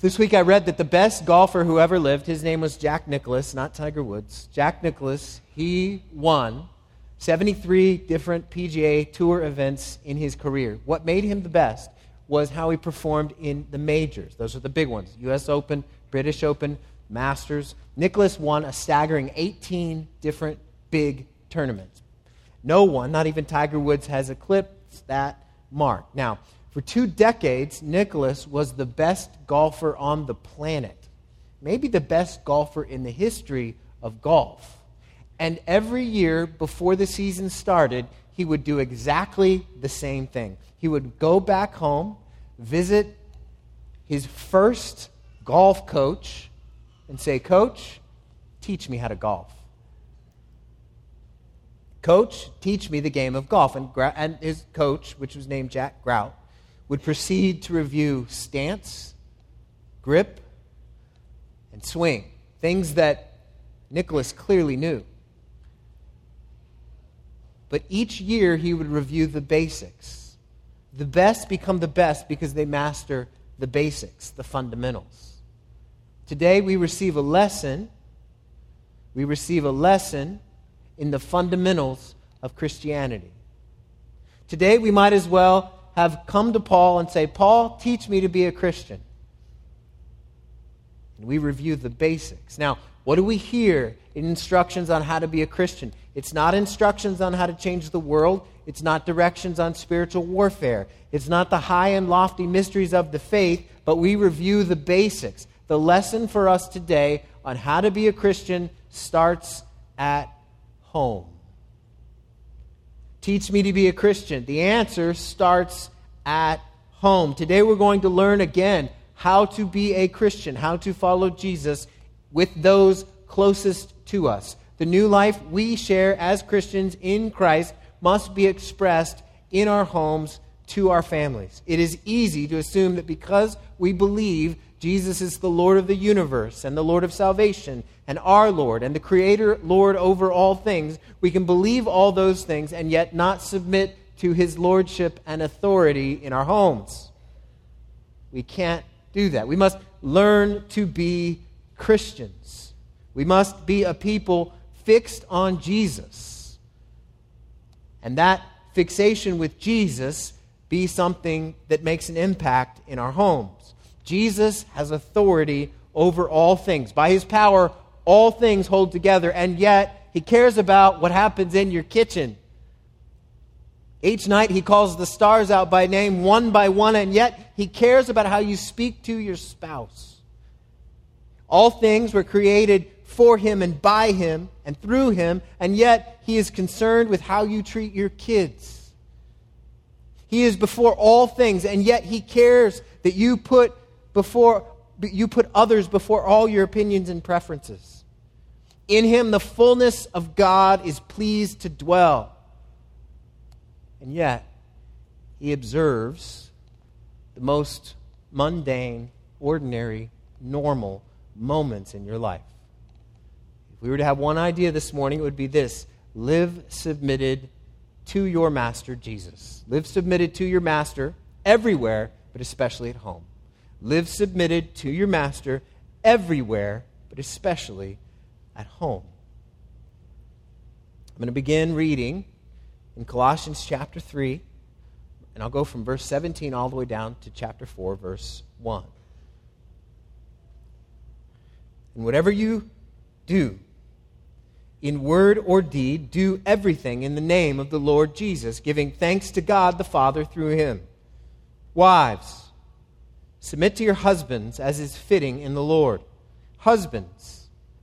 This week I read that the best golfer who ever lived, his name was Jack Nicklaus, not Tiger Woods. Jack Nicklaus, he won 73 different PGA Tour events in his career. What made him the best was how he performed in the majors. Those are the big ones US Open, British Open, Masters. Nicklaus won a staggering 18 different big tournaments. No one, not even Tiger Woods, has eclipsed that mark. Now, for two decades, Nicklaus was the best golfer on the planet, maybe the best golfer in the history of golf. And every year before the season started, he would do exactly the same thing. He would go back home, visit his first golf coach, and say, Coach, teach me how to golf. Coach, teach me the game of golf. And, and his coach, which was named Jack Grout, would proceed to review stance, grip, and swing, things that Nicklaus clearly knew. But each year he would review the basics. The best become the best because they master the basics, the fundamentals. Today we receive a lesson. We receive a lesson in the fundamentals of Christianity. Today we might as well have come to Paul and say, Paul, teach me to be a Christian. And we review the basics. Now, what do we hear in instructions on how to be a Christian? It's not instructions on how to change the world. It's not directions on spiritual warfare. It's not the high and lofty mysteries of the faith, but we review the basics. The lesson for us today on how to be a Christian starts at home. Teach me to be a Christian. The answer starts at home. Today we're going to learn again how to be a Christian, how to follow Jesus with those closest to us. The new life we share as Christians in Christ must be expressed in our homes to our families. It is easy to assume that because we believe Jesus is the Lord of the universe and the Lord of salvation and our Lord and the Creator Lord over all things, we can believe all those things and yet not submit to his lordship and authority in our homes. We can't do that. We must learn to be Christians. We must be a people fixed on Jesus. And that fixation with Jesus be something that makes an impact in our homes. Jesus has authority over all things. By his power, all things hold together, and yet he cares about what happens in your kitchen. Each night he calls the stars out by name, one by one, and yet he cares about how you speak to your spouse. All things were created for him and by him and through him, and yet he is concerned with how you treat your kids. He is before all things, and yet he cares that you put before you put others before all your opinions and preferences. In him, the fullness of God is pleased to dwell. And yet, he observes the most mundane, ordinary, normal moments in your life. If we were to have one idea this morning, it would be this live submitted to your master, Jesus. Live submitted to your master everywhere, but especially at home. Live submitted to your master everywhere, but especially at home. I'm going to begin reading in Colossians chapter 3, and I'll go from verse 17 all the way down to chapter 4, verse 1. And whatever you do, in word or deed, do everything in the name of the Lord Jesus, giving thanks to God the Father through him. Wives, Submit to your husbands as is fitting in the Lord. Husbands,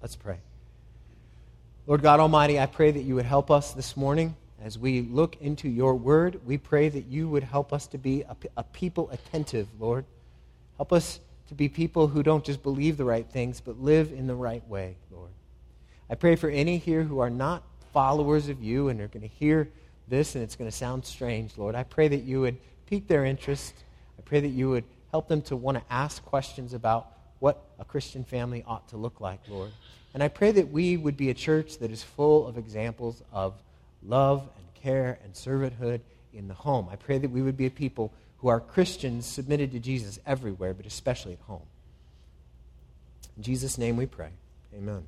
Let's pray. Lord God Almighty, I pray that you would help us this morning as we look into your word. We pray that you would help us to be a, a people attentive, Lord. Help us to be people who don't just believe the right things, but live in the right way, Lord. I pray for any here who are not followers of you and are going to hear this and it's going to sound strange, Lord. I pray that you would pique their interest. I pray that you would help them to want to ask questions about what a Christian family ought to look like, Lord. And I pray that we would be a church that is full of examples of love and care and servanthood in the home. I pray that we would be a people who are Christians submitted to Jesus everywhere, but especially at home. In Jesus' name we pray. Amen.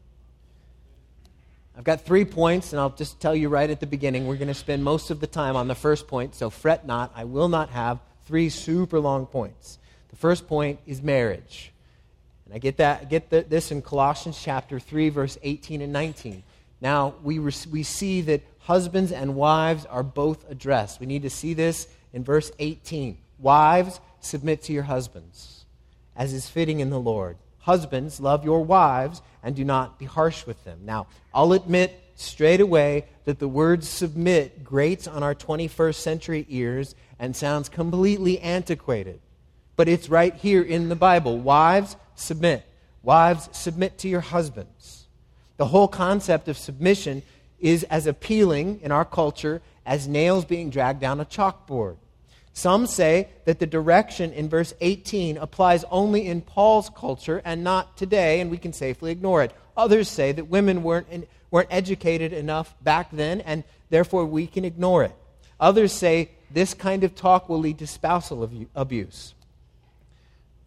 I've got three points, and I'll just tell you right at the beginning. We're going to spend most of the time on the first point, so fret not. I will not have three super long points. The first point is marriage. And I get, that, get the, this in Colossians chapter 3, verse 18 and 19. Now, we, we see that husbands and wives are both addressed. We need to see this in verse 18. Wives, submit to your husbands, as is fitting in the Lord. Husbands, love your wives and do not be harsh with them. Now, I'll admit straight away that the word submit grates on our 21st century ears and sounds completely antiquated. But it's right here in the Bible. Wives, submit. Wives, submit to your husbands. The whole concept of submission is as appealing in our culture as nails being dragged down a chalkboard. Some say that the direction in verse 18 applies only in Paul's culture and not today, and we can safely ignore it. Others say that women weren't, in, weren't educated enough back then, and therefore we can ignore it. Others say this kind of talk will lead to spousal abuse.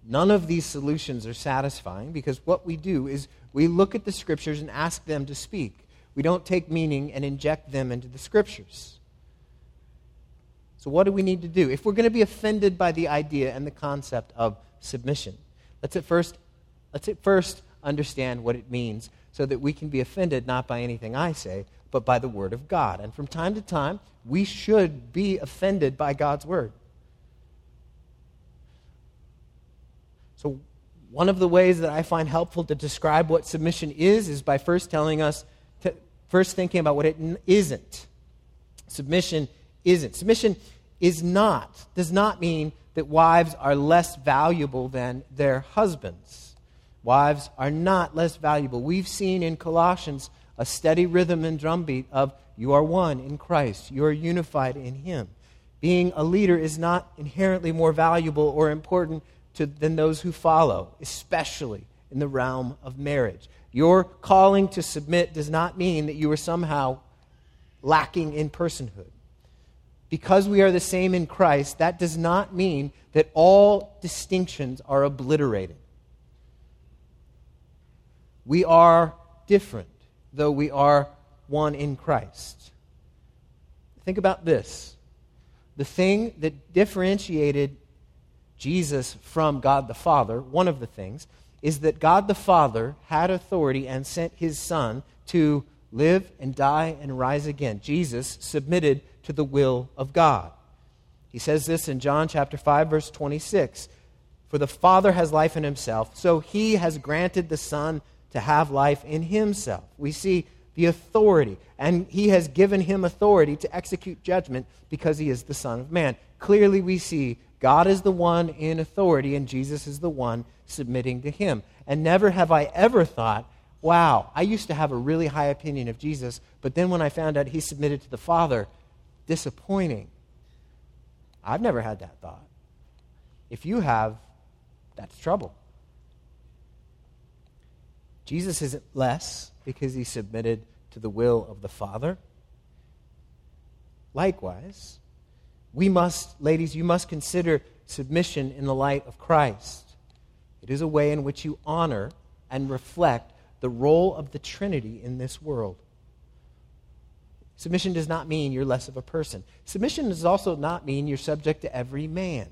None of these solutions are satisfying because what we do is we look at the scriptures and ask them to speak. We don't take meaning and inject them into the scriptures. So, what do we need to do? If we're going to be offended by the idea and the concept of submission, let's at first, let's at first understand what it means so that we can be offended not by anything I say, but by the Word of God. And from time to time, we should be offended by God's Word. So, one of the ways that I find helpful to describe what submission is is by first telling us, to, first thinking about what it isn't. Submission isn't. Submission is not, does not mean that wives are less valuable than their husbands. Wives are not less valuable. We've seen in Colossians a steady rhythm and drumbeat of you are one in Christ, you are unified in Him. Being a leader is not inherently more valuable or important to, than those who follow, especially in the realm of marriage. Your calling to submit does not mean that you are somehow lacking in personhood because we are the same in Christ, that does not mean that all distinctions are obliterated. We are different, though we are one in Christ. Think about this the thing that differentiated Jesus from God the Father, one of the things, is that God the Father had authority and sent his Son to live and die and rise again. Jesus submitted to the will of God. He says this in John chapter 5 verse 26. For the Father has life in himself, so he has granted the Son to have life in himself. We see the authority, and he has given him authority to execute judgment because he is the Son of Man. Clearly, we see God is the one in authority, and Jesus is the one submitting to him. And never have I ever thought, wow, I used to have a really high opinion of Jesus, but then when I found out he submitted to the Father, disappointing. I've never had that thought. If you have, that's trouble. Jesus isn't less because he submitted to the will of the Father. Likewise, we must, ladies, you must consider submission in the light of Christ. It is a way in which you honor and reflect the role of the Trinity in this world. Submission does not mean you're less of a person. Submission does also not mean you're subject to every man.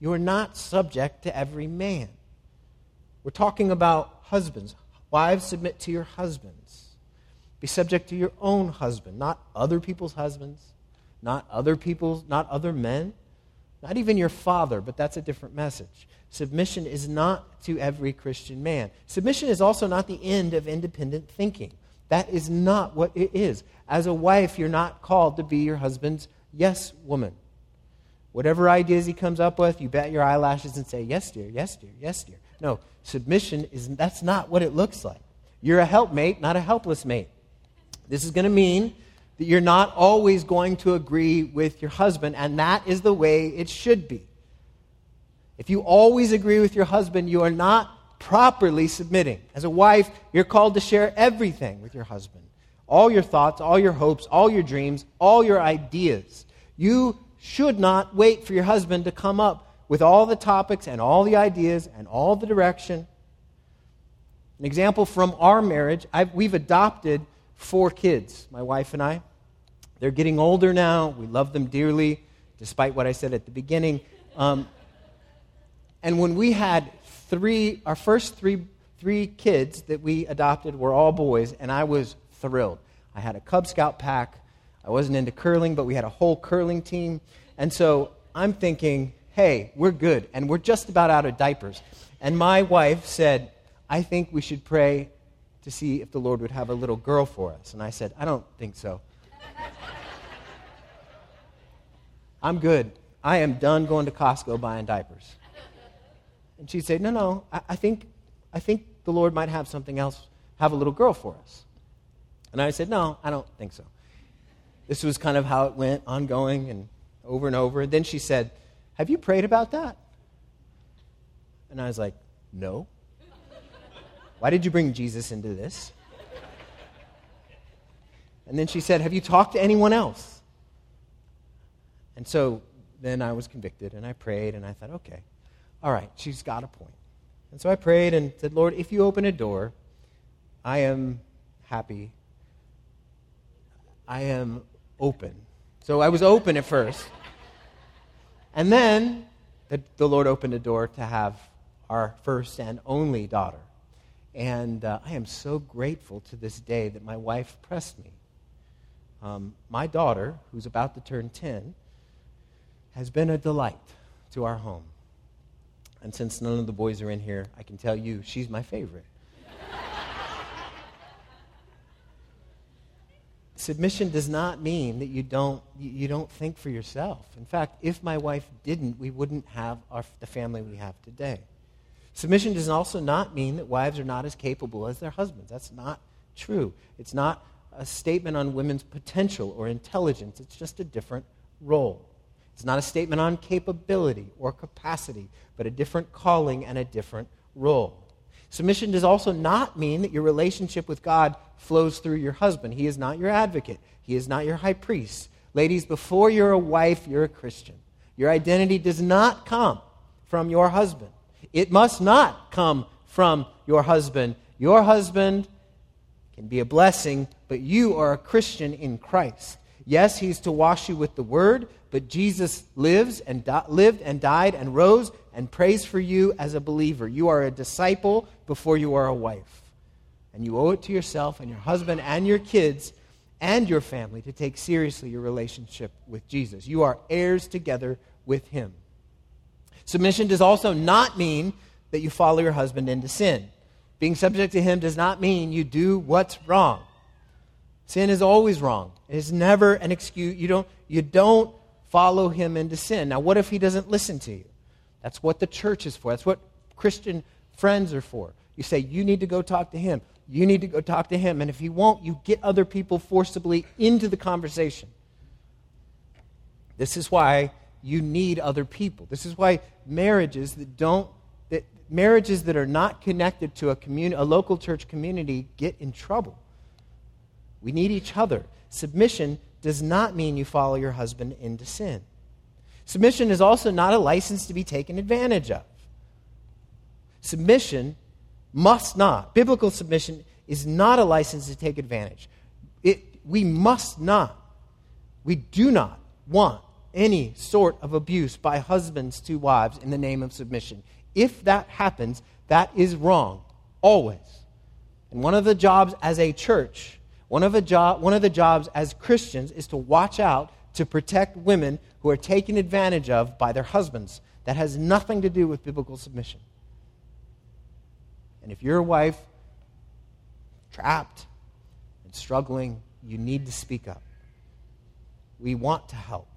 You are not subject to every man. We're talking about husbands. Wives, submit to your husbands. Be subject to your own husband, not other people's husbands, not other people's, not other men, not even your father, but that's a different message. Submission is not to every Christian man. Submission is also not the end of independent thinking. That is not what it is. As a wife, you're not called to be your husband's yes woman. Whatever ideas he comes up with, you bat your eyelashes and say, Yes, dear, yes, dear, yes, dear. No, submission is that's not what it looks like. You're a helpmate, not a helpless mate. This is going to mean that you're not always going to agree with your husband, and that is the way it should be. If you always agree with your husband, you are not properly submitting. As a wife, you're called to share everything with your husband all your thoughts, all your hopes, all your dreams, all your ideas. You should not wait for your husband to come up with all the topics and all the ideas and all the direction. An example from our marriage I've, we've adopted four kids, my wife and I. They're getting older now. We love them dearly, despite what I said at the beginning. Um, and when we had three, our first three, three kids that we adopted were all boys, and I was thrilled. I had a Cub Scout pack. I wasn't into curling, but we had a whole curling team. And so I'm thinking, hey, we're good, and we're just about out of diapers. And my wife said, I think we should pray to see if the Lord would have a little girl for us. And I said, I don't think so. I'm good. I am done going to Costco buying diapers. And she said, No, no, I, I, think, I think the Lord might have something else, have a little girl for us. And I said, No, I don't think so. This was kind of how it went, ongoing and over and over. And then she said, Have you prayed about that? And I was like, No. Why did you bring Jesus into this? And then she said, Have you talked to anyone else? And so then I was convicted and I prayed and I thought, okay, all right, she's got a point. And so I prayed and said, Lord, if you open a door, I am happy I am open. So I was open at first. And then the, the Lord opened a door to have our first and only daughter. And uh, I am so grateful to this day that my wife pressed me. Um, my daughter, who's about to turn 10, has been a delight to our home. And since none of the boys are in here, I can tell you she's my favorite. submission does not mean that you don't, you don't think for yourself. In fact, if my wife didn't, we wouldn't have our, the family we have today. Submission does also not mean that wives are not as capable as their husbands. That's not true. It's not a statement on women's potential or intelligence, it's just a different role. It's not a statement on capability or capacity, but a different calling and a different role. Submission does also not mean that your relationship with God flows through your husband. He is not your advocate, he is not your high priest. Ladies, before you're a wife, you're a Christian. Your identity does not come from your husband. It must not come from your husband. Your husband can be a blessing, but you are a Christian in Christ. Yes, he's to wash you with the word, but Jesus lives and di- lived and died and rose and prays for you as a believer. You are a disciple before you are a wife. And you owe it to yourself and your husband and your kids and your family to take seriously your relationship with Jesus. You are heirs together with him. Submission does also not mean that you follow your husband into sin. Being subject to him does not mean you do what's wrong. Sin is always wrong. It is never an excuse. You don't, you don't follow him into sin. Now, what if he doesn't listen to you? That's what the church is for. That's what Christian friends are for. You say, you need to go talk to him. You need to go talk to him. And if he won't, you get other people forcibly into the conversation. This is why you need other people. This is why marriages that don't that marriages that are not connected to a community, a local church community get in trouble. We need each other. Submission does not mean you follow your husband into sin. Submission is also not a license to be taken advantage of. Submission must not, biblical submission is not a license to take advantage. It, we must not, we do not want any sort of abuse by husbands to wives in the name of submission. If that happens, that is wrong, always. And one of the jobs as a church, one of, the job, one of the jobs as Christians is to watch out to protect women who are taken advantage of by their husbands. That has nothing to do with biblical submission. And if you're a wife trapped and struggling, you need to speak up. We want to help,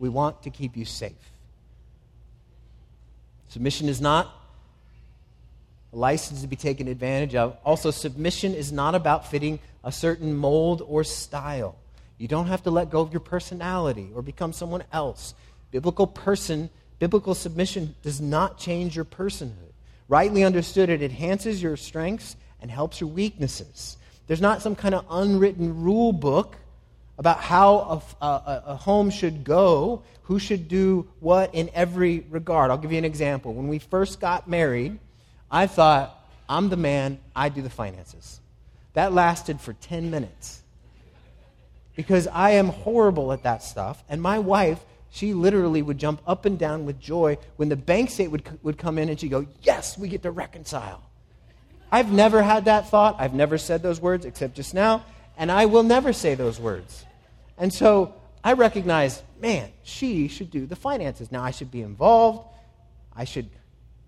we want to keep you safe. Submission is not a license to be taken advantage of. Also, submission is not about fitting a certain mold or style. You don't have to let go of your personality or become someone else. Biblical person, biblical submission does not change your personhood. Rightly understood, it enhances your strengths and helps your weaknesses. There's not some kind of unwritten rule book about how a, a, a, home should go, who should do what in every regard. I'll give you an example. When we first got married, I thought, I'm the man, I do the finances. That lasted for 10 minutes. Because I am horrible at that stuff, and my wife, she literally would jump up and down with joy when the bank statement would, would come in and she'd go, Yes, we get to reconcile. I've never had that thought. I've never said those words except just now, and I will never say those words. And so I recognize, man, she should do the finances. Now I should be involved. I should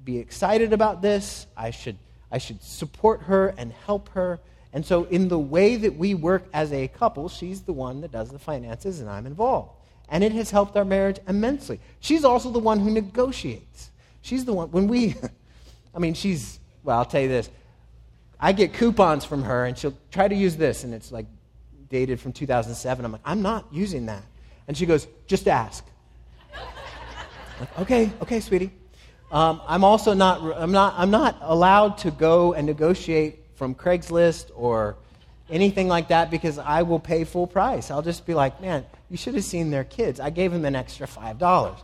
be excited about this. I should, I should support her and help her. And so, in the way that we work as a couple, she's the one that does the finances, and I'm involved. And it has helped our marriage immensely. She's also the one who negotiates. She's the one, when we, I mean, she's, well, I'll tell you this. I get coupons from her, and she'll try to use this, and it's like dated from 2007. I'm like, I'm not using that. And she goes, just ask. like, okay, okay, sweetie. Um, I'm also not, I'm not, I'm not allowed to go and negotiate from Craigslist or anything like that because I will pay full price. I'll just be like, man, you should have seen their kids. I gave them an extra $5.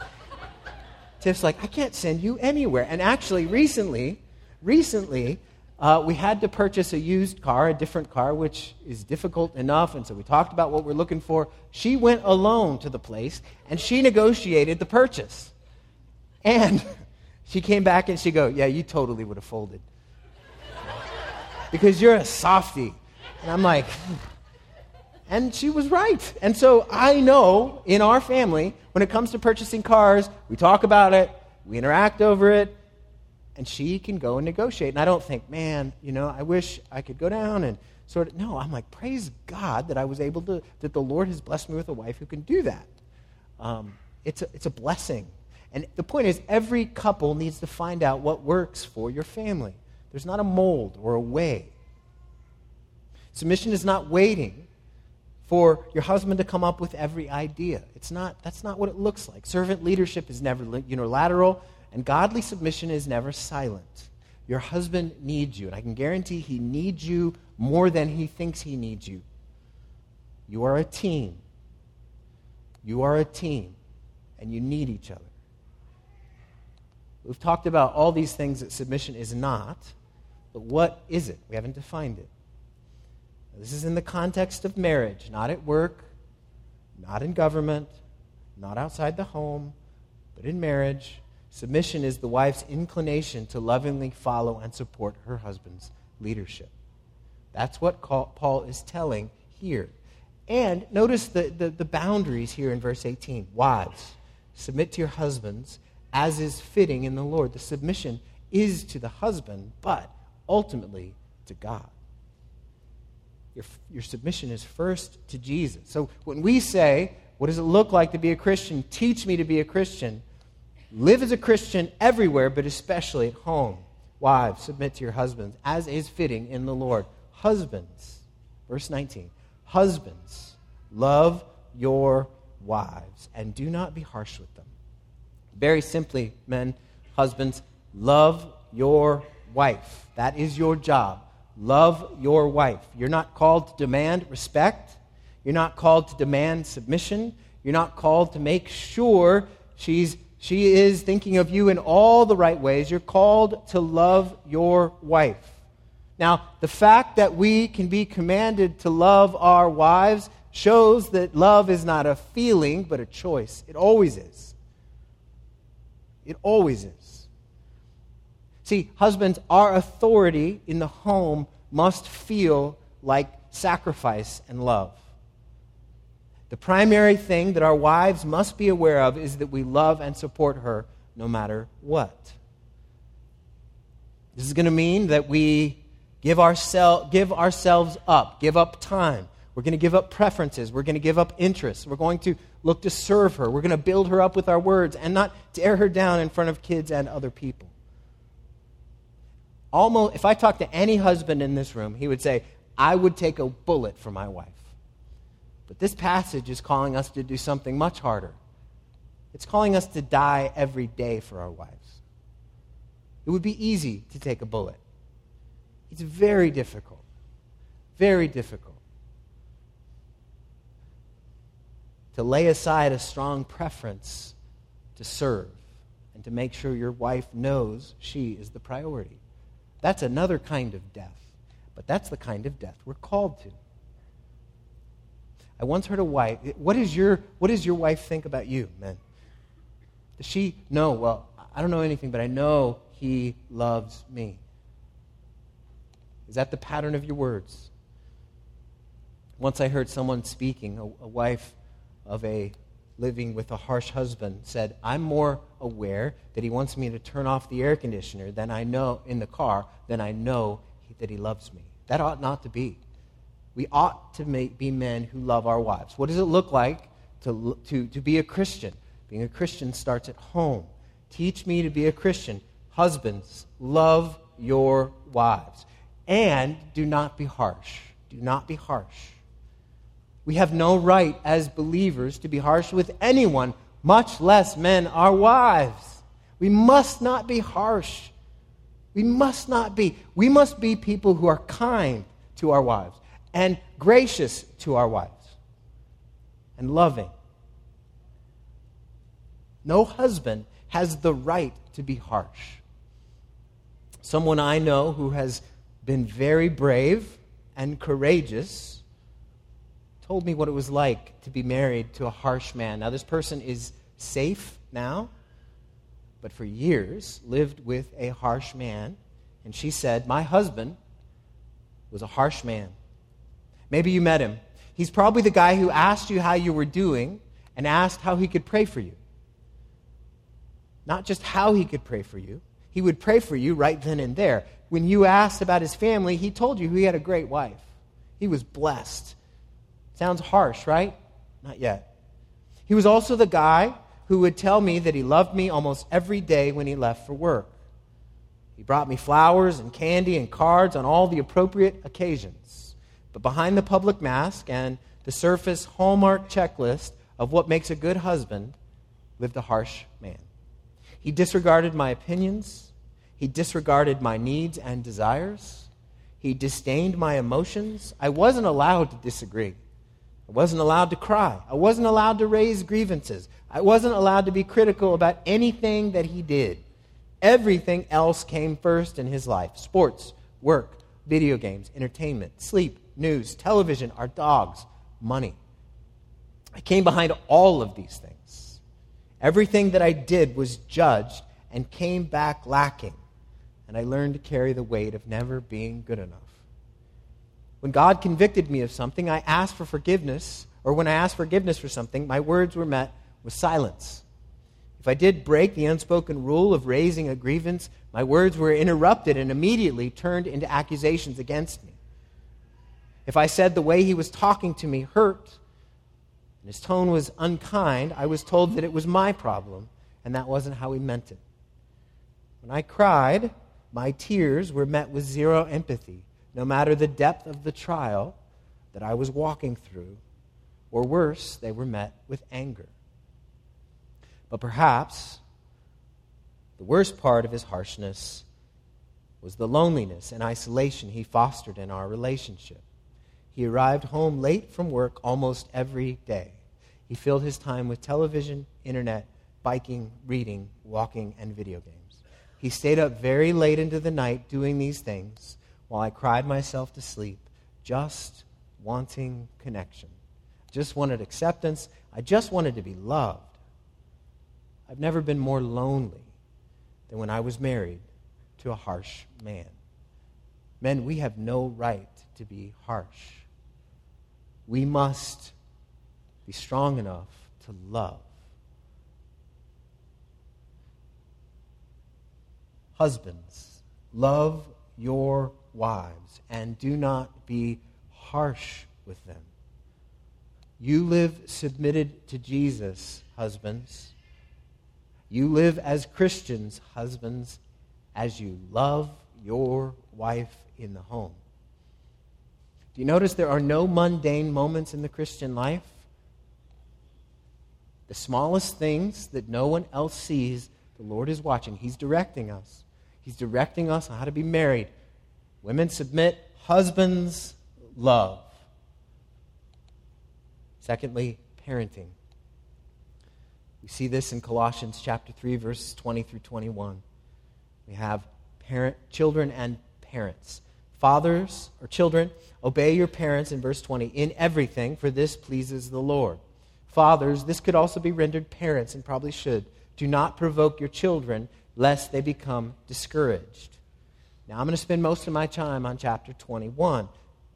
Tiff's like, I can't send you anywhere. And actually, recently, recently, uh, we had to purchase a used car, a different car, which is difficult enough. And so we talked about what we're looking for. She went alone to the place and she negotiated the purchase. And she came back and she go, Yeah, you totally would have folded. because you're a softie. And I'm like, and she was right. And so I know in our family, when it comes to purchasing cars, we talk about it, we interact over it, and she can go and negotiate. And I don't think, man, you know, I wish I could go down and sort of, no, I'm like, praise God that I was able to, that the Lord has blessed me with a wife who can do that. Um, it's, a, it's a blessing. And the point is, every couple needs to find out what works for your family. There's not a mold or a way. Submission is not waiting for your husband to come up with every idea. It's not, that's not what it looks like. Servant leadership is never unilateral, and godly submission is never silent. Your husband needs you, and I can guarantee he needs you more than he thinks he needs you. You are a team. You are a team, and you need each other. We've talked about all these things that submission is not, but what is it? We haven't defined it. This is in the context of marriage, not at work, not in government, not outside the home, but in marriage. Submission is the wife's inclination to lovingly follow and support her husband's leadership. That's what Paul is telling here. And notice the, the, the, boundaries here in verse 18. Wives, submit to your husbands as is fitting in the Lord. The submission is to the husband, but ultimately to God. Your, your submission is first to Jesus. So when we say, What does it look like to be a Christian? Teach me to be a Christian. Live as a Christian everywhere, but especially at home. Wives, submit to your husbands as is fitting in the Lord. Husbands, verse 19, husbands, love your wives and do not be harsh with them. Very simply, men, husbands, love your wife. That is your job. Love your wife. You're not called to demand respect. You're not called to demand submission. You're not called to make sure she's, she is thinking of you in all the right ways. You're called to love your wife. Now, the fact that we can be commanded to love our wives shows that love is not a feeling, but a choice. It always is. It always is. See, husbands, our authority in the home must feel like sacrifice and love. The primary thing that our wives must be aware of is that we love and support her no matter what. This is going to mean that we give, oursel- give ourselves up, give up time. We're going to give up preferences. We're going to give up interests. We're going to look to serve her. We're going to build her up with our words and not tear her down in front of kids and other people. Almost, if I talk to any husband in this room, he would say, I would take a bullet for my wife. But this passage is calling us to do something much harder. It's calling us to die every day for our wives. It would be easy to take a bullet. It's very difficult. Very difficult. To lay aside a strong preference to serve and to make sure your wife knows she is the priority. That's another kind of death, but that's the kind of death we're called to. I once heard a wife, what, is your, what does your wife think about you, men? Does she know? Well, I don't know anything, but I know he loves me. Is that the pattern of your words? Once I heard someone speaking, a, a wife of a living with a harsh husband said, I'm more aware that he wants me to turn off the air conditioner than I know in the car, than I know that he loves me. That ought not to be. We ought to make, be men who love our wives. What does it look like to, to, to be a Christian? Being a Christian starts at home. Teach me to be a Christian. Husbands, love your wives. And do not be harsh. Do not be harsh. We have no right as believers to be harsh with anyone, much less men, our wives. We must not be harsh. We must not be. We must be people who are kind to our wives and gracious to our wives and loving. No husband has the right to be harsh. Someone I know who has been very brave and courageous told me what it was like to be married to a harsh man. Now, this person is safe now, but for years lived with a harsh man. And she said, My husband was a harsh man. Maybe you met him. He's probably the guy who asked you how you were doing and asked how he could pray for you. Not just how he could pray for you, he would pray for you right then and there. When you asked about his family, he told you he had a great wife. He was blessed. Sounds harsh, right? Not yet. He was also the guy who would tell me that he loved me almost every day when he left for work. He brought me flowers and candy and cards on all the appropriate occasions. But behind the public mask and the surface hallmark checklist of what makes a good husband lived a harsh man. He disregarded my opinions. He disregarded my needs and desires. He disdained my emotions. I wasn't allowed to disagree. I wasn't allowed to cry. I wasn't allowed to raise grievances. I wasn't allowed to be critical about anything that he did. Everything else came first in his life sports, work, video games, entertainment, sleep, news, television, our dogs, money. I came behind all of these things. Everything that I did was judged and came back lacking. And I learned to carry the weight of never being good enough. When God convicted me of something, I asked for forgiveness, or when I asked forgiveness for something, my words were met with silence. If I did break the unspoken rule of raising a grievance, my words were interrupted and immediately turned into accusations against me. If I said the way he was talking to me hurt, and his tone was unkind, I was told that it was my problem, and that wasn't how he meant it. When I cried, my tears were met with zero empathy, no matter the depth of the trial that I was walking through, or worse, they were met with anger. But perhaps the worst part of his harshness was the loneliness and isolation he fostered in our relationship. He arrived home late from work almost every day. He filled his time with television, internet, biking, reading, walking, and video games. He stayed up very late into the night doing these things while I cried myself to sleep, just wanting connection. Just wanted acceptance. I just wanted to be loved. I've never been more lonely than when I was married to a harsh man. Men, we have no right to be harsh. We must be strong enough to love. Husbands, love your wives and do not be harsh with them. You live submitted to Jesus, husbands. You live as Christians, husbands, as you love your wife in the home. Do you notice there are no mundane moments in the Christian life? The smallest things that no one else sees, the Lord is watching. He's directing us. He's directing us on how to be married. Women submit, husbands love. Secondly, parenting. We see this in Colossians chapter 3 verses 20 through 21. We have parent children and parents. Fathers or children, obey your parents in verse 20 in everything, for this pleases the Lord. Fathers, this could also be rendered parents and probably should. Do not provoke your children lest they become discouraged. Now, I'm going to spend most of my time on chapter 21.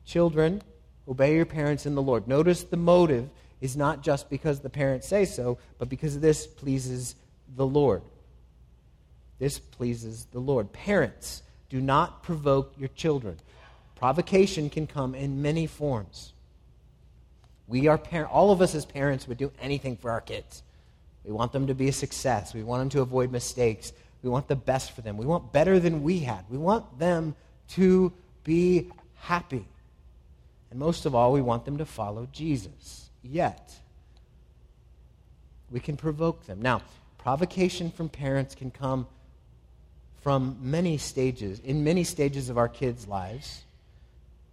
Children, obey your parents in the Lord. Notice the motive is not just because the parents say so, but because this pleases the Lord. This pleases the Lord. Parents, do not provoke your children. Provocation can come in many forms. We are par- all of us as parents would do anything for our kids. We want them to be a success. We want them to avoid mistakes. We want the best for them. We want better than we had. We want them to be happy. And most of all, we want them to follow Jesus. Yet, we can provoke them. Now, provocation from parents can come from many stages, in many stages of our kids' lives.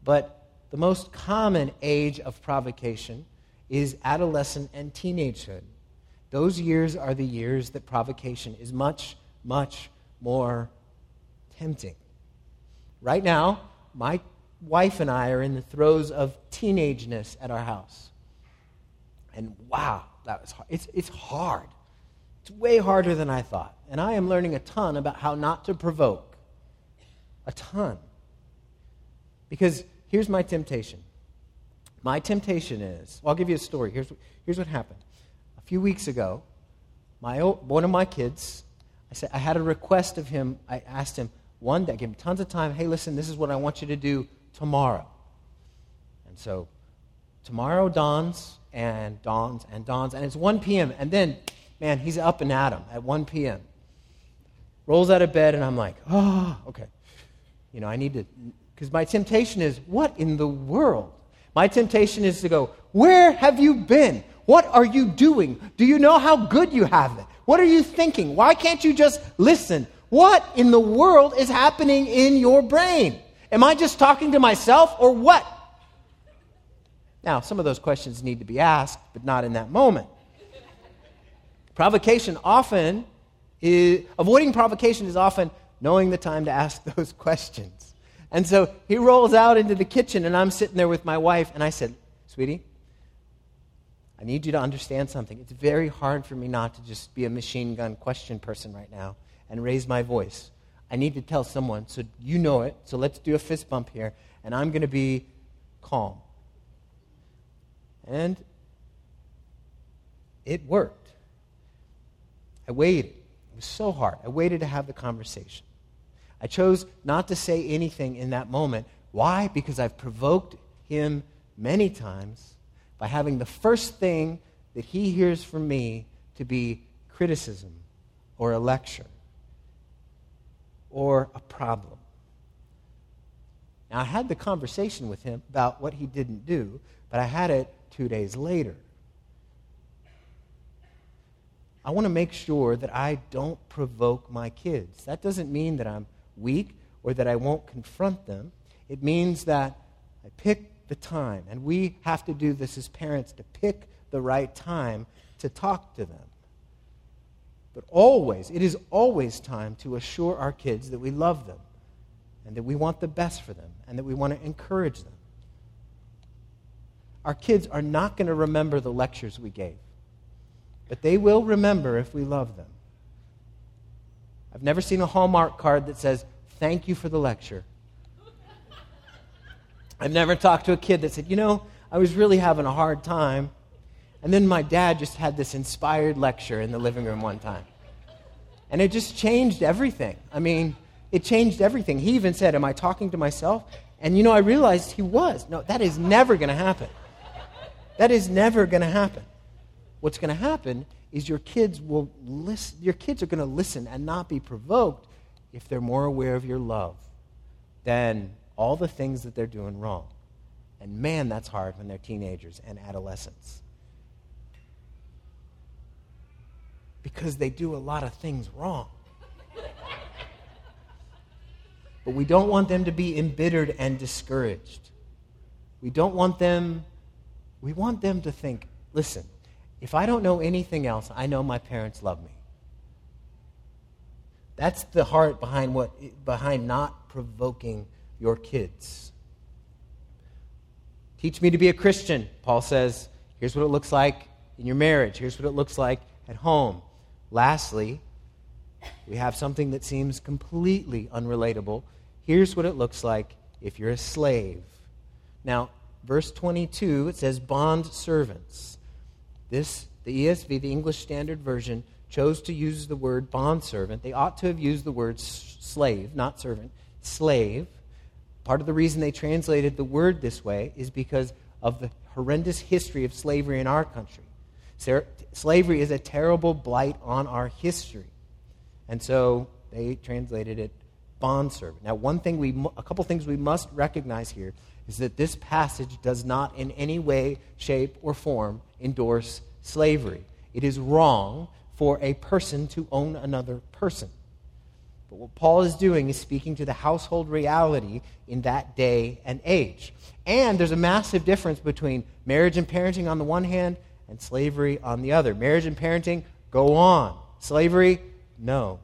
But the most common age of provocation is adolescent and teenagehood. Those years are the years that provocation is much much more tempting. Right now, my wife and I are in the throes of teenageness at our house. And wow, that was hard. It's, it's hard. It's way harder than I thought. And I am learning a ton about how not to provoke. A ton. Because here's my temptation. My temptation is, well, I'll give you a story. Here's, here's what happened. A few weeks ago, my, one of my kids I said, I had a request of him. I asked him one that gave him tons of time. Hey, listen, this is what I want you to do tomorrow. And so tomorrow dawns and dawns and dawns, and it's 1 p.m. And then, man, he's up and at him at 1 p.m. Rolls out of bed, and I'm like, oh, okay. You know, I need to, because my temptation is, what in the world? My temptation is to go, where have you been? What are you doing? Do you know how good you have it? What are you thinking? Why can't you just listen? What in the world is happening in your brain? Am I just talking to myself or what? Now, some of those questions need to be asked, but not in that moment. Provocation often is, avoiding provocation is often knowing the time to ask those questions. And so he rolls out into the kitchen, and I'm sitting there with my wife, and I said, Sweetie, I need you to understand something. It's very hard for me not to just be a machine gun question person right now and raise my voice. I need to tell someone, so you know it. So let's do a fist bump here, and I'm going to be calm. And it worked. I waited. It was so hard. I waited to have the conversation. I chose not to say anything in that moment. Why? Because I've provoked him many times by having the first thing that he hears from me to be criticism or a lecture or a problem. Now, I had the conversation with him about what he didn't do, but I had it two days later. I want to make sure that I don't provoke my kids. That doesn't mean that I'm weak or that I won't confront them. It means that I pick the time. And we have to do this as parents to pick the right time to talk to them. But always, it is always time to assure our kids that we love them and that we want the best for them and that we want to encourage them. Our kids are not going to remember the lectures we gave, but they will remember if we love them. I've never seen a Hallmark card that says, thank you for the lecture. I've never talked to a kid that said, you know, I was really having a hard time. And then my dad just had this inspired lecture in the living room one time. And it just changed everything. I mean, it changed everything. He even said, Am I talking to myself? And you know, I realized he was. No, that is never going to happen. That is never going to happen. What's going to happen is your kids will listen, your kids are going to listen and not be provoked if they're more aware of your love than all the things that they're doing wrong. And man, that's hard when they're teenagers and adolescents. Because they do a lot of things wrong. but we don't want them to be embittered and discouraged. We don't want them, we want them to think, listen, if I don't know anything else, I know my parents love me. That's the heart behind what behind not provoking your kids. Teach me to be a Christian, Paul says. Here's what it looks like in your marriage. Here's what it looks like at home. Lastly, we have something that seems completely unrelatable. Here's what it looks like if you're a slave. Now, verse 22, it says bond servants. This, the ESV, the English Standard Version, chose to use the word bondservant. They ought to have used the word slave, not servant, slave. Part of the reason they translated the word this way is because of the horrendous history of slavery in our country. Slavery is a terrible blight on our history. And so they translated it bondservant. Now, one thing we, a couple things we must recognize here is that this passage does not in any way, shape, or form endorse slavery. It is wrong for a person to own another person. But what Paul is doing is speaking to the household reality in that day and age. And there's a massive difference between marriage and parenting on the one hand and slavery on the other. Marriage and parenting go on, slavery, no.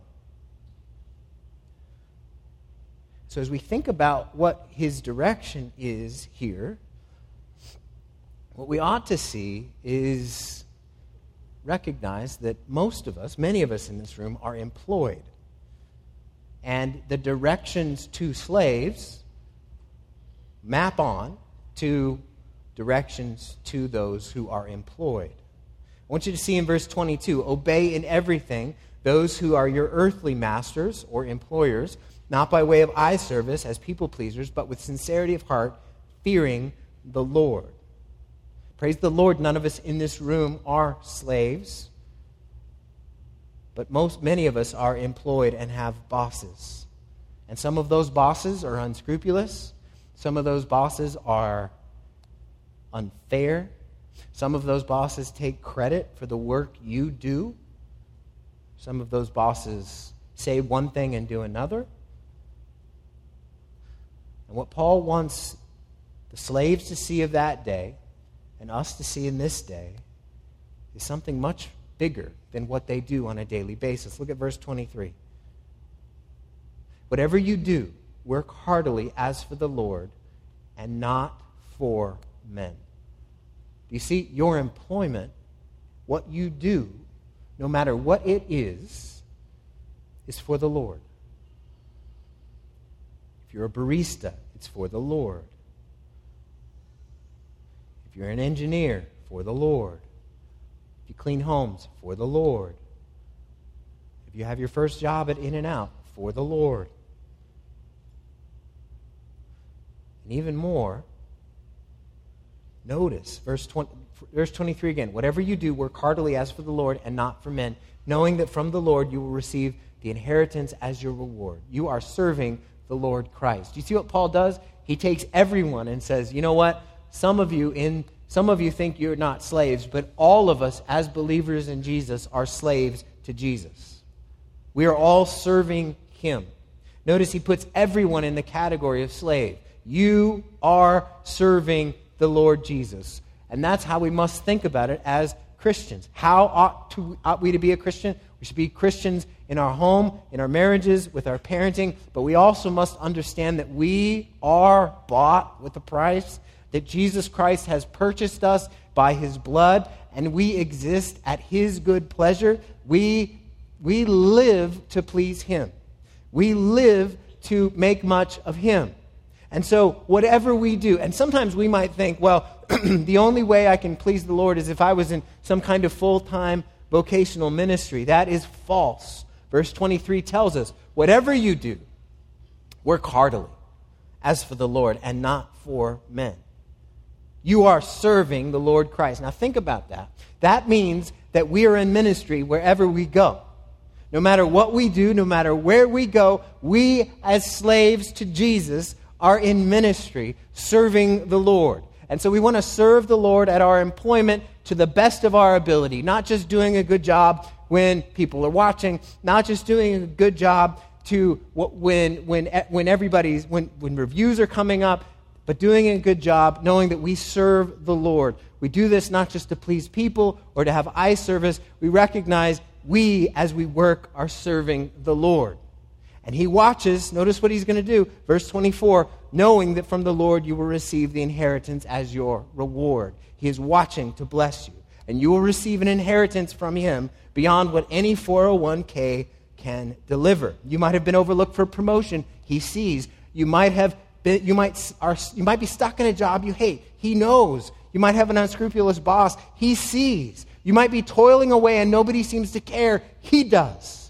So, as we think about what his direction is here, what we ought to see is recognize that most of us, many of us in this room, are employed. And the directions to slaves map on to directions to those who are employed. I want you to see in verse 22 obey in everything those who are your earthly masters or employers, not by way of eye service as people pleasers, but with sincerity of heart, fearing the Lord. Praise the Lord, none of us in this room are slaves, but most many of us are employed and have bosses. And some of those bosses are unscrupulous. Some of those bosses are unfair. Some of those bosses take credit for the work you do. Some of those bosses say one thing and do another. And what Paul wants the slaves to see of that day and us to see in this day is something much bigger than what they do on a daily basis. Look at verse 23. Whatever you do, work heartily as for the Lord and not for men. Do you see your employment, what you do, no matter what it is, is for the Lord. If you're a barista, it's for the Lord. If you're an engineer, for the Lord. If you clean homes, for the Lord. If you have your first job at In-N-Out, for the Lord. And even more, notice verse, 20, verse 23 again. Whatever you do, work heartily as for the Lord and not for men, knowing that from the Lord you will receive the inheritance as your reward. You are serving the Lord Christ. You see what Paul does? He takes everyone and says, you know what? Some of you in some of you think you're not slaves, but all of us as believers in Jesus are slaves to Jesus. We are all serving him. Notice he puts everyone in the category of slave. You are serving the Lord Jesus. And that's how we must think about it as Christians. How ought, to, ought we to be a Christian? We should be Christians in our home, in our marriages, with our parenting, but we also must understand that we are bought with a price that Jesus Christ has purchased us by his blood, and we exist at his good pleasure. We, we live to please him. We live to make much of Him. And so, whatever we do, and sometimes we might think, well, the only way I can please the Lord is if I was in some kind of full time vocational ministry. That is false. Verse 23 tells us whatever you do, work heartily as for the Lord and not for men. You are serving the Lord Christ. Now, think about that. That means that we are in ministry wherever we go. No matter what we do, no matter where we go, we as slaves to Jesus are in ministry serving the Lord. And so we want to serve the Lord at our employment to the best of our ability, not just doing a good job when people are watching, not just doing a good job to when, when, when everybody's, when, when reviews are coming up, but doing a good job knowing that we serve the Lord. We do this not just to please people or to have eye service. We recognize we, as we work, are serving the Lord. And he watches, notice what he's going to do. Verse 24 knowing that from the Lord you will receive the inheritance as your reward. He is watching to bless you. And you will receive an inheritance from him beyond what any 401k can deliver. You might have been overlooked for promotion. He sees. You might have been, you might, are, you might be stuck in a job you hate. He knows. You might have an unscrupulous boss. He sees. You might be toiling away and nobody seems to care. He does.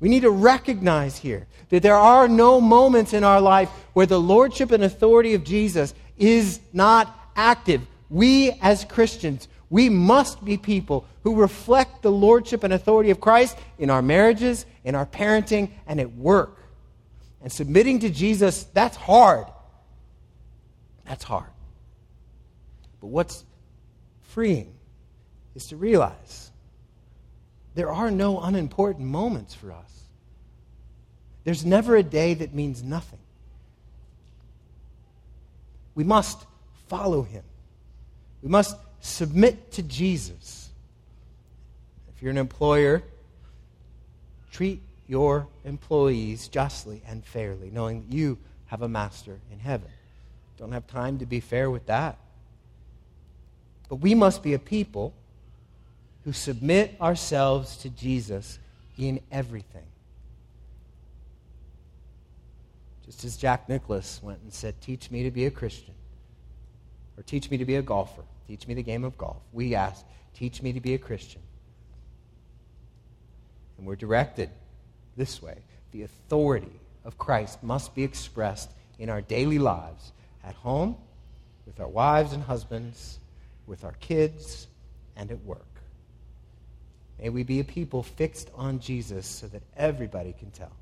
We need to recognize here that there are no moments in our life where the lordship and authority of Jesus is not active. We, as Christians, we must be people who reflect the lordship and authority of Christ in our marriages, in our parenting, and at work. And submitting to Jesus, that's hard. That's hard. But what's freeing is to realize there are no unimportant moments for us. There's never a day that means nothing. We must follow him. We must submit to Jesus. If you're an employer, treat your employees justly and fairly, knowing that you have a master in heaven. Don't have time to be fair with that. But we must be a people who submit ourselves to Jesus in everything. Just as Jack Nicklaus went and said, Teach me to be a Christian, or teach me to be a golfer, teach me the game of golf. We ask, Teach me to be a Christian. And we're directed this way. The authority of Christ must be expressed in our daily lives, at home, with our wives and husbands, with our kids, and at work. May we be a people fixed on Jesus so that everybody can tell.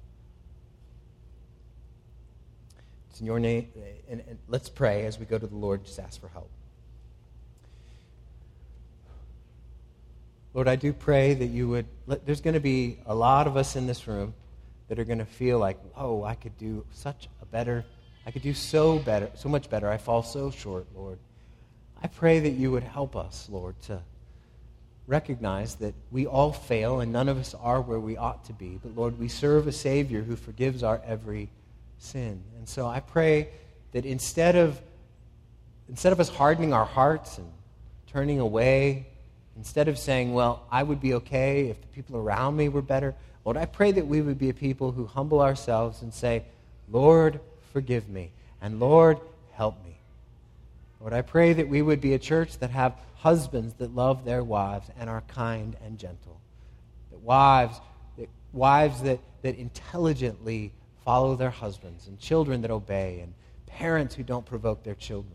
It's in your name. And, and let's pray as we go to the Lord, just ask for help. Lord, I do pray that you would. Let, there's going to be a lot of us in this room that are going to feel like, whoa, I could do such a better, I could do so better, so much better. I fall so short, Lord. I pray that you would help us, Lord, to recognize that we all fail and none of us are where we ought to be. But Lord, we serve a Savior who forgives our every sin. And so I pray that instead of, instead of us hardening our hearts and turning away, instead of saying, well, I would be okay if the people around me were better, Lord, I pray that we would be a people who humble ourselves and say, Lord, forgive me. And Lord, help me. Lord, I pray that we would be a church that have husbands that love their wives and are kind and gentle. That wives, that wives that, that intelligently follow their husbands, and children that obey, and parents who don't provoke their children,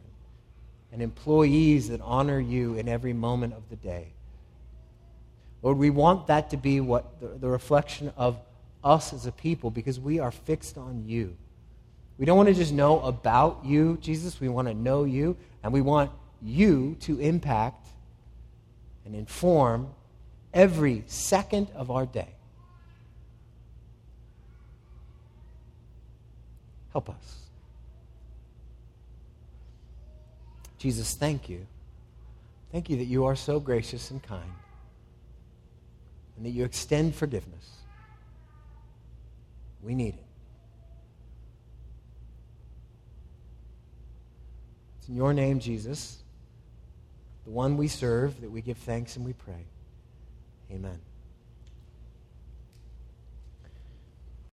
and employees that honor you in every moment of the day. Lord, we want that to be what the, the reflection of us as a people because we are fixed on you. We don't want to just know about you, Jesus. We want to know you, and we want you to impact and inform every second of our day. Help us. Jesus, thank you. Thank you that you are so gracious and kind and that you extend forgiveness. We need it. It's in your name, Jesus, the one we serve, that we give thanks and we pray. Amen.